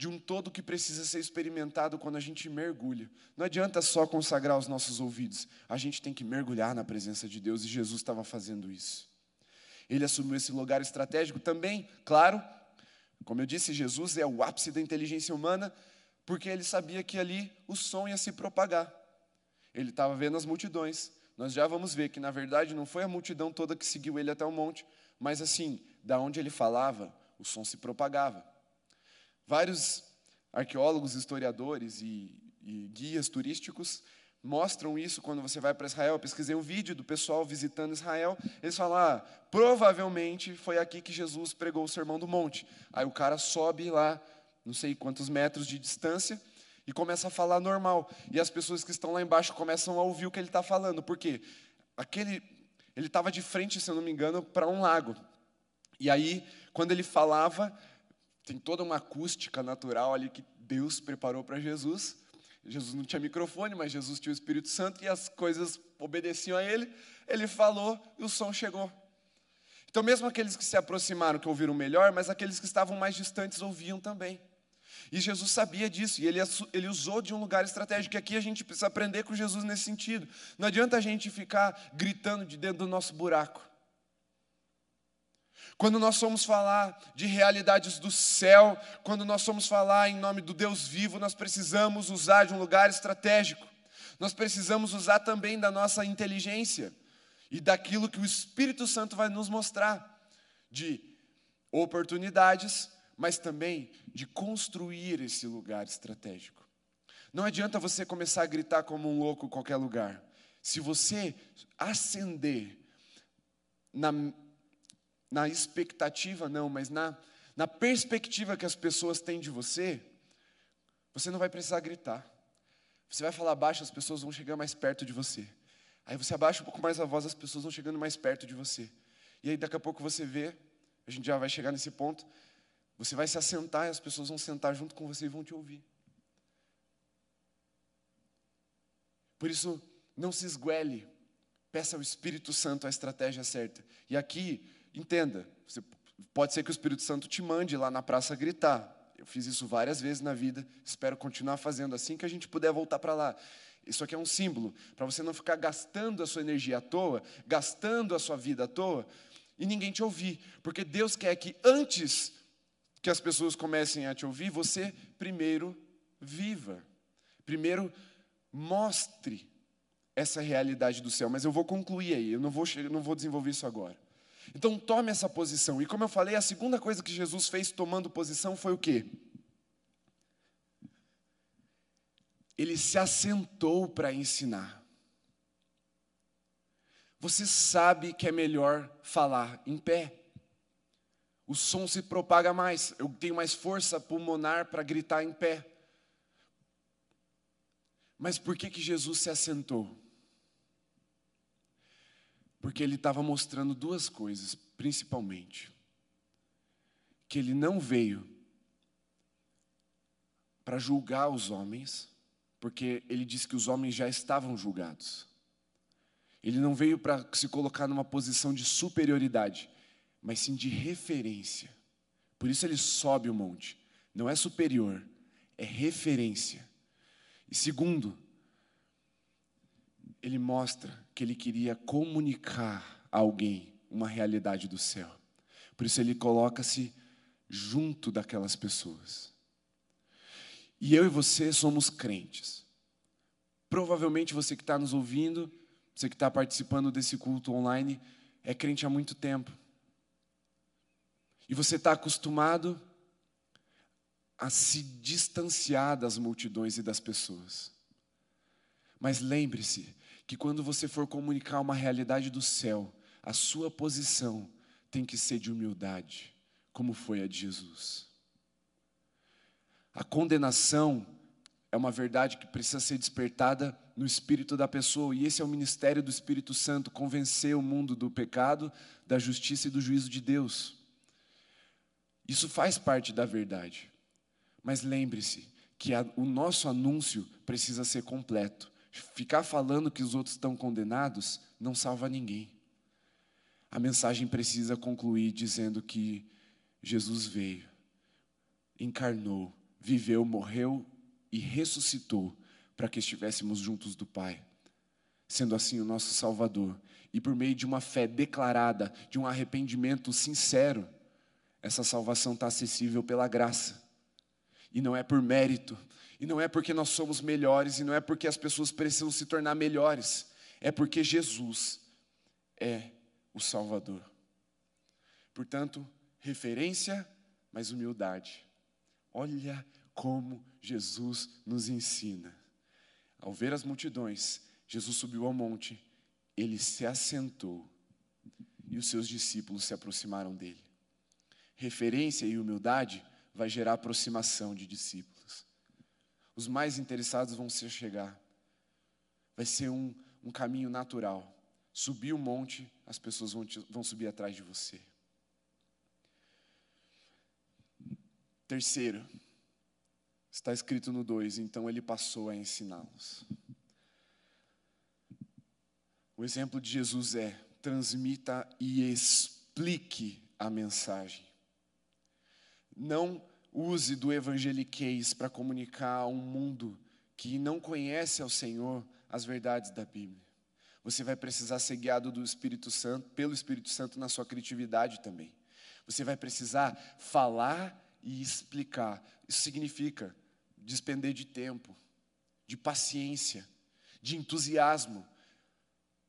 de um todo que precisa ser experimentado quando a gente mergulha. Não adianta só consagrar os nossos ouvidos. A gente tem que mergulhar na presença de Deus e Jesus estava fazendo isso. Ele assumiu esse lugar estratégico também, claro, como eu disse, Jesus é o ápice da inteligência humana, porque ele sabia que ali o som ia se propagar. Ele estava vendo as multidões. Nós já vamos ver que, na verdade, não foi a multidão toda que seguiu ele até o monte, mas assim, da onde ele falava, o som se propagava. Vários arqueólogos, historiadores e, e guias turísticos mostram isso quando você vai para Israel. Eu pesquisei um vídeo do pessoal visitando Israel. Eles falam: ah, provavelmente foi aqui que Jesus pregou o sermão do monte. Aí o cara sobe lá, não sei quantos metros de distância, e começa a falar normal. E as pessoas que estão lá embaixo começam a ouvir o que ele está falando. Por quê? Aquele, ele estava de frente, se eu não me engano, para um lago. E aí, quando ele falava, tem toda uma acústica natural ali que Deus preparou para Jesus. Jesus não tinha microfone, mas Jesus tinha o Espírito Santo e as coisas obedeciam a ele. Ele falou e o som chegou. Então, mesmo aqueles que se aproximaram, que ouviram melhor, mas aqueles que estavam mais distantes ouviam também. E Jesus sabia disso, e ele, ele usou de um lugar estratégico. E aqui a gente precisa aprender com Jesus nesse sentido. Não adianta a gente ficar gritando de dentro do nosso buraco. Quando nós somos falar de realidades do céu, quando nós somos falar em nome do Deus vivo, nós precisamos usar de um lugar estratégico. Nós precisamos usar também da nossa inteligência e daquilo que o Espírito Santo vai nos mostrar de oportunidades, mas também de construir esse lugar estratégico. Não adianta você começar a gritar como um louco em qualquer lugar. Se você acender na, na expectativa, não, mas na, na perspectiva que as pessoas têm de você, você não vai precisar gritar. Você vai falar baixo, as pessoas vão chegar mais perto de você. Aí você abaixa um pouco mais a voz, as pessoas vão chegando mais perto de você. E aí daqui a pouco você vê, a gente já vai chegar nesse ponto, você vai se assentar e as pessoas vão sentar junto com você e vão te ouvir. Por isso, não se esguele. Peça ao Espírito Santo a estratégia certa. E aqui, entenda, você, pode ser que o Espírito Santo te mande lá na praça gritar. Eu fiz isso várias vezes na vida, espero continuar fazendo assim que a gente puder voltar para lá. Isso aqui é um símbolo, para você não ficar gastando a sua energia à toa, gastando a sua vida à toa, e ninguém te ouvir. Porque Deus quer que antes que as pessoas comecem a te ouvir, você primeiro viva. Primeiro mostre essa realidade do céu. Mas eu vou concluir aí, eu não vou, não vou desenvolver isso agora. Então tome essa posição. E como eu falei, a segunda coisa que Jesus fez tomando posição foi o quê? Ele se assentou para ensinar. Você sabe que é melhor falar em pé. O som se propaga mais, eu tenho mais força pulmonar para gritar em pé. Mas por que, que Jesus se assentou? Porque ele estava mostrando duas coisas, principalmente. Que ele não veio para julgar os homens, porque ele disse que os homens já estavam julgados. Ele não veio para se colocar numa posição de superioridade, mas sim de referência. Por isso ele sobe o monte. Não é superior, é referência. E segundo, ele mostra que ele queria comunicar a alguém uma realidade do céu. Por isso ele coloca-se junto daquelas pessoas. E eu e você somos crentes. Provavelmente você que está nos ouvindo, você que está participando desse culto online, é crente há muito tempo. E você está acostumado a se distanciar das multidões e das pessoas. Mas lembre-se que quando você for comunicar uma realidade do céu, a sua posição tem que ser de humildade, como foi a de Jesus. A condenação é uma verdade que precisa ser despertada no espírito da pessoa, e esse é o ministério do Espírito Santo convencer o mundo do pecado, da justiça e do juízo de Deus. Isso faz parte da verdade. Mas lembre-se que a, o nosso anúncio precisa ser completo. Ficar falando que os outros estão condenados não salva ninguém. A mensagem precisa concluir dizendo que Jesus veio, encarnou, viveu, morreu e ressuscitou para que estivéssemos juntos do Pai, sendo assim o nosso Salvador. E por meio de uma fé declarada, de um arrependimento sincero, essa salvação está acessível pela graça. E não é por mérito, e não é porque nós somos melhores, e não é porque as pessoas precisam se tornar melhores, é porque Jesus é o Salvador. Portanto, referência, mas humildade. Olha como Jesus nos ensina. Ao ver as multidões, Jesus subiu ao monte, ele se assentou e os seus discípulos se aproximaram dele. Referência e humildade vai gerar aproximação de discípulos. Os mais interessados vão se chegar. Vai ser um, um caminho natural. Subir o monte, as pessoas vão, te, vão subir atrás de você. Terceiro, está escrito no 2: então ele passou a ensiná-los. O exemplo de Jesus é: transmita e explique a mensagem. Não use do evangeliquez para comunicar a um mundo que não conhece ao Senhor as verdades da Bíblia. Você vai precisar ser guiado do Espírito Santo, pelo Espírito Santo na sua criatividade também. Você vai precisar falar e explicar. Isso significa despender de tempo, de paciência, de entusiasmo,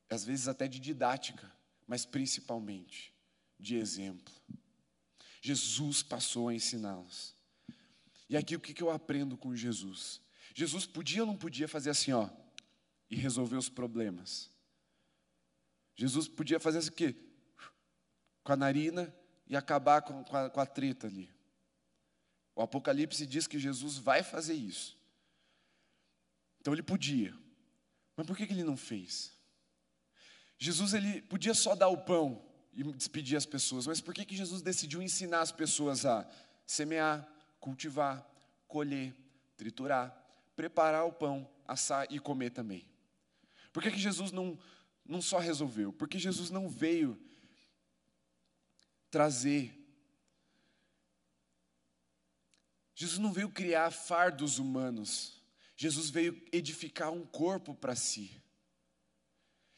às vezes até de didática, mas principalmente de exemplo. Jesus passou a ensiná-los. E aqui o que eu aprendo com Jesus? Jesus podia ou não podia fazer assim, ó, e resolver os problemas? Jesus podia fazer assim o quê? Com a narina e acabar com, a, com a treta ali. O Apocalipse diz que Jesus vai fazer isso. Então ele podia. Mas por que, que ele não fez? Jesus ele podia só dar o pão e despedir as pessoas, mas por que, que Jesus decidiu ensinar as pessoas a semear, cultivar, colher, triturar, preparar o pão, assar e comer também? Por que, que Jesus não, não só resolveu? Porque Jesus não veio trazer Jesus não veio criar fardos humanos. Jesus veio edificar um corpo para si.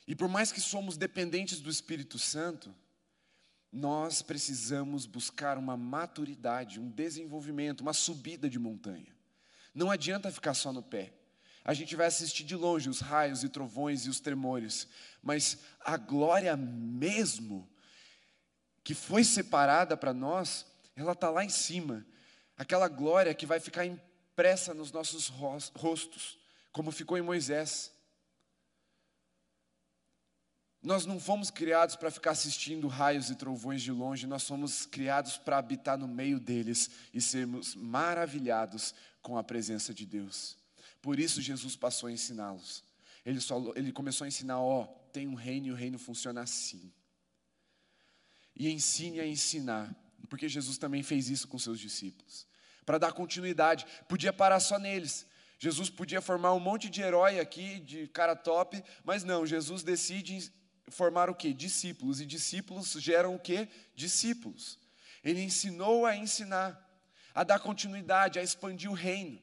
E por mais que somos dependentes do Espírito Santo, nós precisamos buscar uma maturidade, um desenvolvimento, uma subida de montanha. Não adianta ficar só no pé. A gente vai assistir de longe os raios e trovões e os tremores, mas a glória mesmo que foi separada para nós, ela está lá em cima aquela glória que vai ficar impressa nos nossos rostos, como ficou em Moisés. Nós não fomos criados para ficar assistindo raios e trovões de longe, nós fomos criados para habitar no meio deles e sermos maravilhados com a presença de Deus. Por isso Jesus passou a ensiná-los. Ele, ele começou a ensinar: ó, tem um reino e o reino funciona assim. E ensine a ensinar porque Jesus também fez isso com seus discípulos. Para dar continuidade, podia parar só neles. Jesus podia formar um monte de herói aqui, de cara top, mas não, Jesus decide formar o quê? Discípulos. E discípulos geram o quê? Discípulos. Ele ensinou a ensinar, a dar continuidade, a expandir o reino.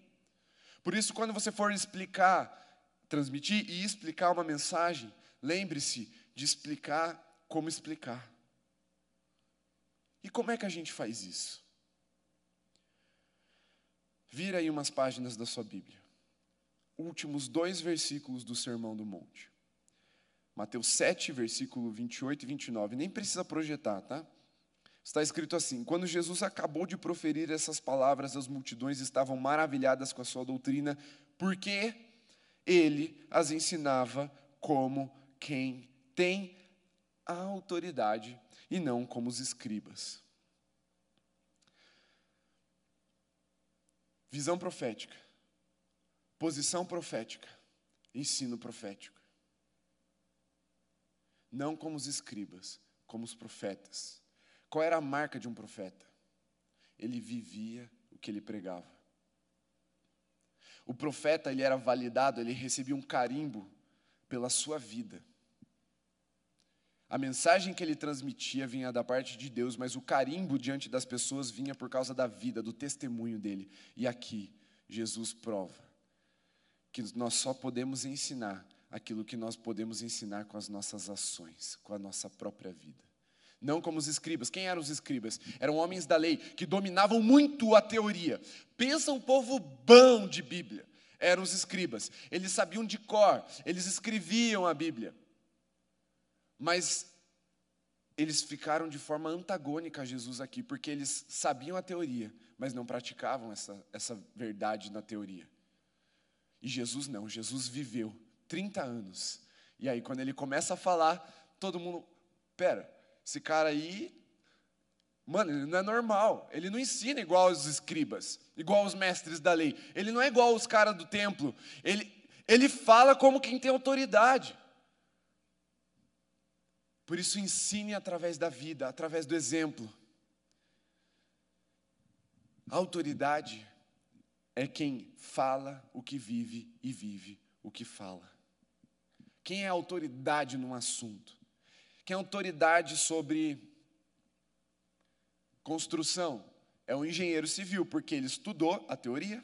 Por isso, quando você for explicar, transmitir e explicar uma mensagem, lembre-se de explicar como explicar. E como é que a gente faz isso? Vira aí umas páginas da sua Bíblia. Últimos dois versículos do Sermão do Monte. Mateus 7, versículo 28 e 29. Nem precisa projetar, tá? Está escrito assim: Quando Jesus acabou de proferir essas palavras, as multidões estavam maravilhadas com a sua doutrina, porque ele as ensinava como quem tem a autoridade e não como os escribas. Visão profética, posição profética, ensino profético. Não como os escribas, como os profetas. Qual era a marca de um profeta? Ele vivia o que ele pregava. O profeta ele era validado, ele recebia um carimbo pela sua vida. A mensagem que ele transmitia vinha da parte de Deus, mas o carimbo diante das pessoas vinha por causa da vida, do testemunho dele. E aqui, Jesus prova que nós só podemos ensinar aquilo que nós podemos ensinar com as nossas ações, com a nossa própria vida. Não como os escribas. Quem eram os escribas? Eram homens da lei que dominavam muito a teoria. Pensa um povo bom de Bíblia. Eram os escribas. Eles sabiam de cor, eles escreviam a Bíblia. Mas eles ficaram de forma antagônica a Jesus aqui, porque eles sabiam a teoria, mas não praticavam essa, essa verdade na teoria. E Jesus não, Jesus viveu 30 anos. E aí, quando ele começa a falar, todo mundo, pera, esse cara aí, mano, ele não é normal. Ele não ensina igual os escribas, igual os mestres da lei. Ele não é igual os caras do templo. Ele, ele fala como quem tem autoridade. Por isso, ensine através da vida, através do exemplo. A autoridade é quem fala o que vive e vive o que fala. Quem é autoridade num assunto? Quem é autoridade sobre construção? É um engenheiro civil, porque ele estudou a teoria,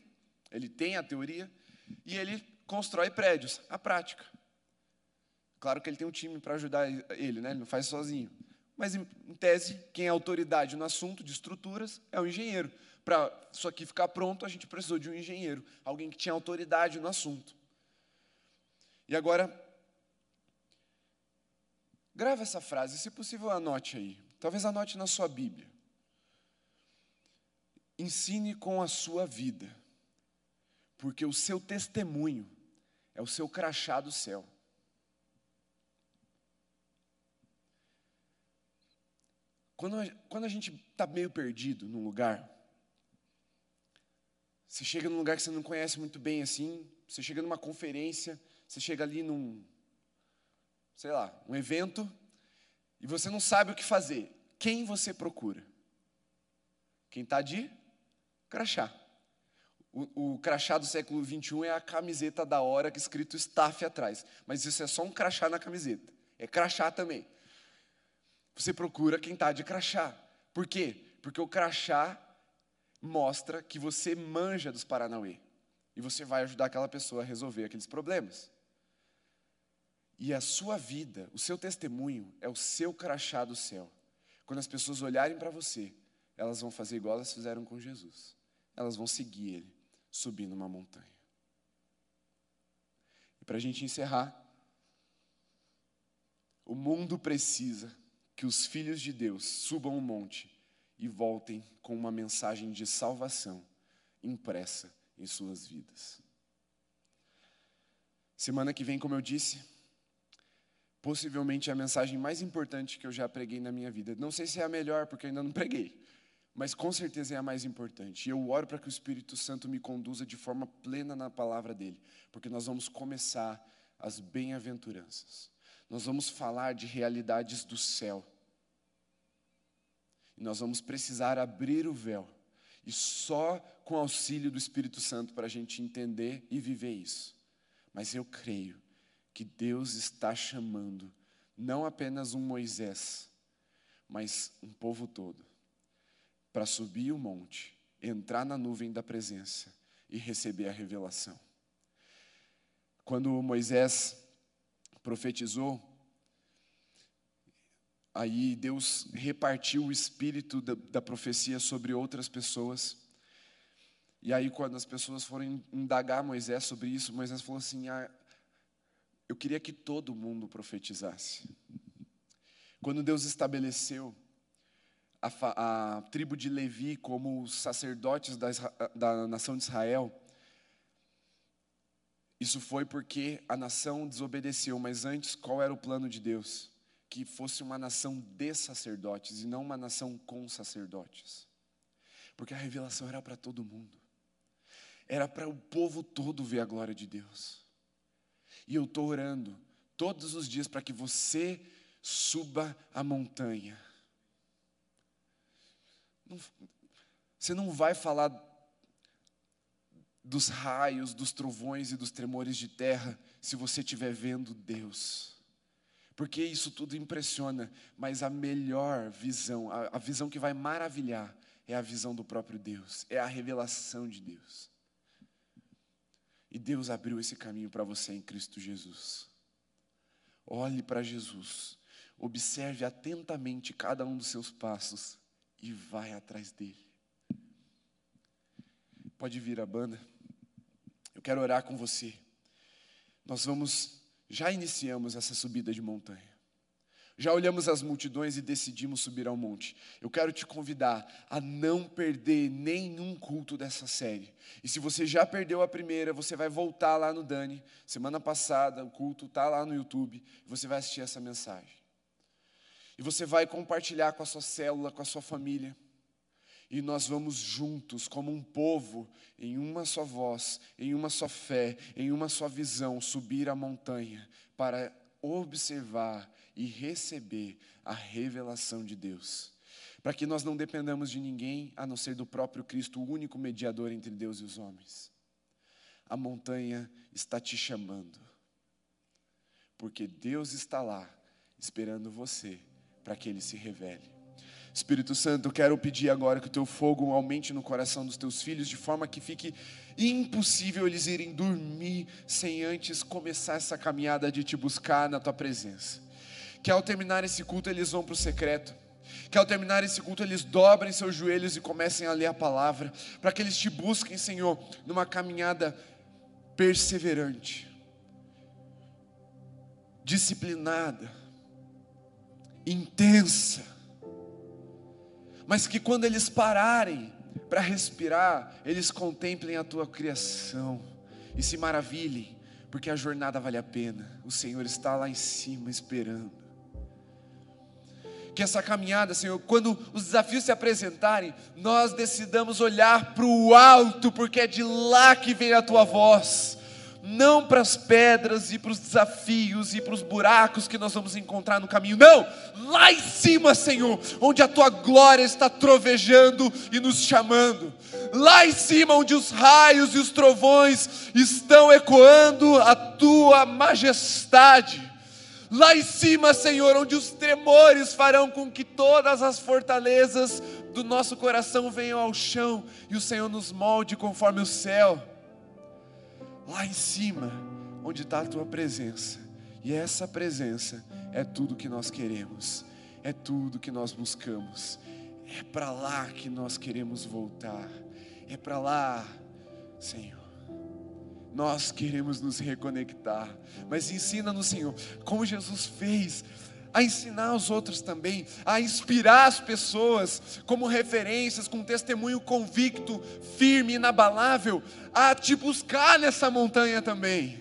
ele tem a teoria e ele constrói prédios, a prática. Claro que ele tem um time para ajudar ele, né? ele não faz sozinho. Mas, em, tese, quem é autoridade no assunto de estruturas é o engenheiro. Para isso aqui ficar pronto, a gente precisou de um engenheiro, alguém que tinha autoridade no assunto. E agora, grava essa frase, se possível, anote aí. Talvez anote na sua Bíblia. Ensine com a sua vida, porque o seu testemunho é o seu crachá do céu. Quando, quando a gente está meio perdido num lugar, você chega num lugar que você não conhece muito bem assim, você chega numa conferência, você chega ali num, sei lá, um evento, e você não sabe o que fazer. Quem você procura? Quem está de crachá. O, o, crachá do século XXI é a camiseta da hora que escrito staff atrás. Mas isso é só um crachá na camiseta. É crachá também. Você procura quem está de crachá. Por quê? Porque o crachá mostra que você manja dos Paranauê. E você vai ajudar aquela pessoa a resolver aqueles problemas. E a sua vida, o seu testemunho, é o seu crachá do céu. Quando as pessoas olharem para você, elas vão fazer igual elas fizeram com Jesus. Elas vão seguir Ele, subindo uma montanha. E para a gente encerrar, o mundo precisa que os filhos de Deus subam um monte e voltem com uma mensagem de salvação impressa em suas vidas. Semana que vem, como eu disse, possivelmente é a mensagem mais importante que eu já preguei na minha vida. Não sei se é a melhor, porque ainda não *laughs* preguei, mas com certeza é a mais importante. E eu oro para que o Espírito Santo me conduza de forma plena na palavra dele, porque nós vamos começar as bem-aventuranças. Nós vamos falar de realidades do céu. E nós vamos precisar abrir o véu. E só com auxílio do Espírito Santo para a gente entender e viver isso. Mas eu creio que Deus está chamando não apenas um Moisés, mas um povo todo, para subir o monte, entrar na nuvem da presença e receber a revelação. Quando Moisés profetizou, aí Deus repartiu o espírito da, da, profecia sobre outras pessoas. E aí, quando as pessoas foram indagar Moisés sobre isso, Moisés falou assim: ah, Eu queria que todo mundo profetizasse. Quando Deus estabeleceu a, a tribo de Levi como os sacerdotes da, da nação de Israel, isso foi porque a nação desobedeceu, mas antes, qual era o plano de Deus? que fosse uma nação de sacerdotes e não uma nação com sacerdotes. Porque a revelação era para todo mundo. Era para o povo todo ver a glória de Deus. E eu estou orando todos os dias para que você suba a montanha. Não, você não vai falar dos raios, dos trovões e dos tremores de terra se você estiver vendo Deus porque isso tudo impressiona, mas a melhor visão, a, a, visão que vai maravilhar, é a visão do próprio Deus, é a revelação de Deus. E Deus abriu esse caminho para você em Cristo Jesus. Olhe para Jesus, observe atentamente cada um dos seus passos e vai atrás dele. Pode vir a banda. Eu quero orar com você. Nós vamos já iniciamos essa subida de montanha. Já olhamos as multidões e decidimos subir ao monte. Eu quero te convidar a não perder nenhum culto dessa série. E se você já perdeu a primeira, você vai voltar lá no Dani. Semana passada, o culto está lá no YouTube. Você vai assistir essa mensagem. E você vai compartilhar com a sua célula, com a sua família e nós vamos juntos, como um povo, em uma só voz, em uma só fé, em uma só visão, subir a montanha para observar e receber a revelação de Deus. Para que nós não dependamos de ninguém a não ser do próprio Cristo, o único mediador entre Deus e os homens. A montanha está te chamando, porque Deus está lá esperando você para que Ele se revele. Espírito Santo, eu quero pedir agora que o teu fogo aumente no coração dos teus filhos, de forma que fique impossível eles irem dormir sem antes começar essa caminhada de te buscar na tua presença que ao terminar esse culto eles vão para o secreto. Que ao terminar esse culto eles dobrem seus joelhos e comecem a ler a palavra, para que eles te busquem, Senhor, numa caminhada perseverante, disciplinada, intensa, mas que quando eles pararem para respirar, eles contemplem a tua criação e se maravilhem, porque a jornada vale a pena, o Senhor está lá em cima esperando que essa caminhada, Senhor, quando os desafios se apresentarem, nós decidamos olhar para o alto, porque é de lá que vem a tua voz, não para as pedras e para os desafios e para os buracos que nós vamos encontrar no caminho, não, lá em cima, Senhor, onde a tua glória está trovejando e nos chamando, lá em cima, onde os raios e os trovões estão ecoando a tua majestade Lá em cima, Senhor, onde os tremores farão com que todas as fortalezas do nosso coração venham ao chão e o Senhor nos molde conforme o céu. Lá em cima, onde está a tua presença, e essa presença é tudo que nós queremos, é tudo que nós buscamos, é para lá que nós queremos voltar, é para lá, Senhor nós queremos nos reconectar. Mas ensina-nos, Senhor, como Jesus fez, a ensinar os outros também, a inspirar as pessoas como referências, com testemunho convicto, firme, inabalável, a te buscar nessa montanha também.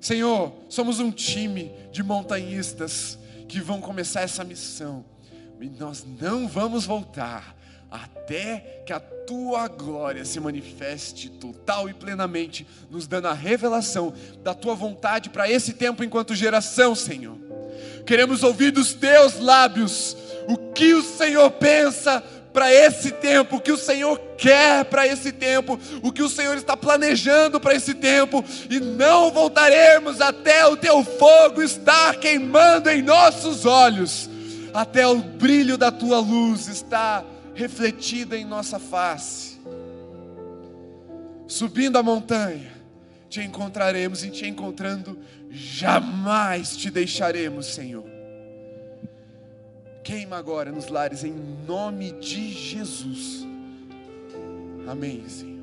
Senhor, somos um time de montanhistas que vão começar essa missão, e nós não vamos voltar até que a tua glória se manifeste total e plenamente, nos dando a revelação da tua vontade para esse tempo enquanto geração, Senhor. Queremos ouvir dos teus lábios o que o Senhor pensa para esse tempo, o que o Senhor quer para esse tempo, o que o Senhor está planejando para esse tempo, e não voltaremos até o teu fogo estar queimando em nossos olhos, até o brilho da tua luz estar refletida em nossa face. Subindo a montanha, te encontraremos e te encontrando, jamais te deixaremos, Senhor. Queima agora nos lares em nome de Jesus. Amém, Senhor.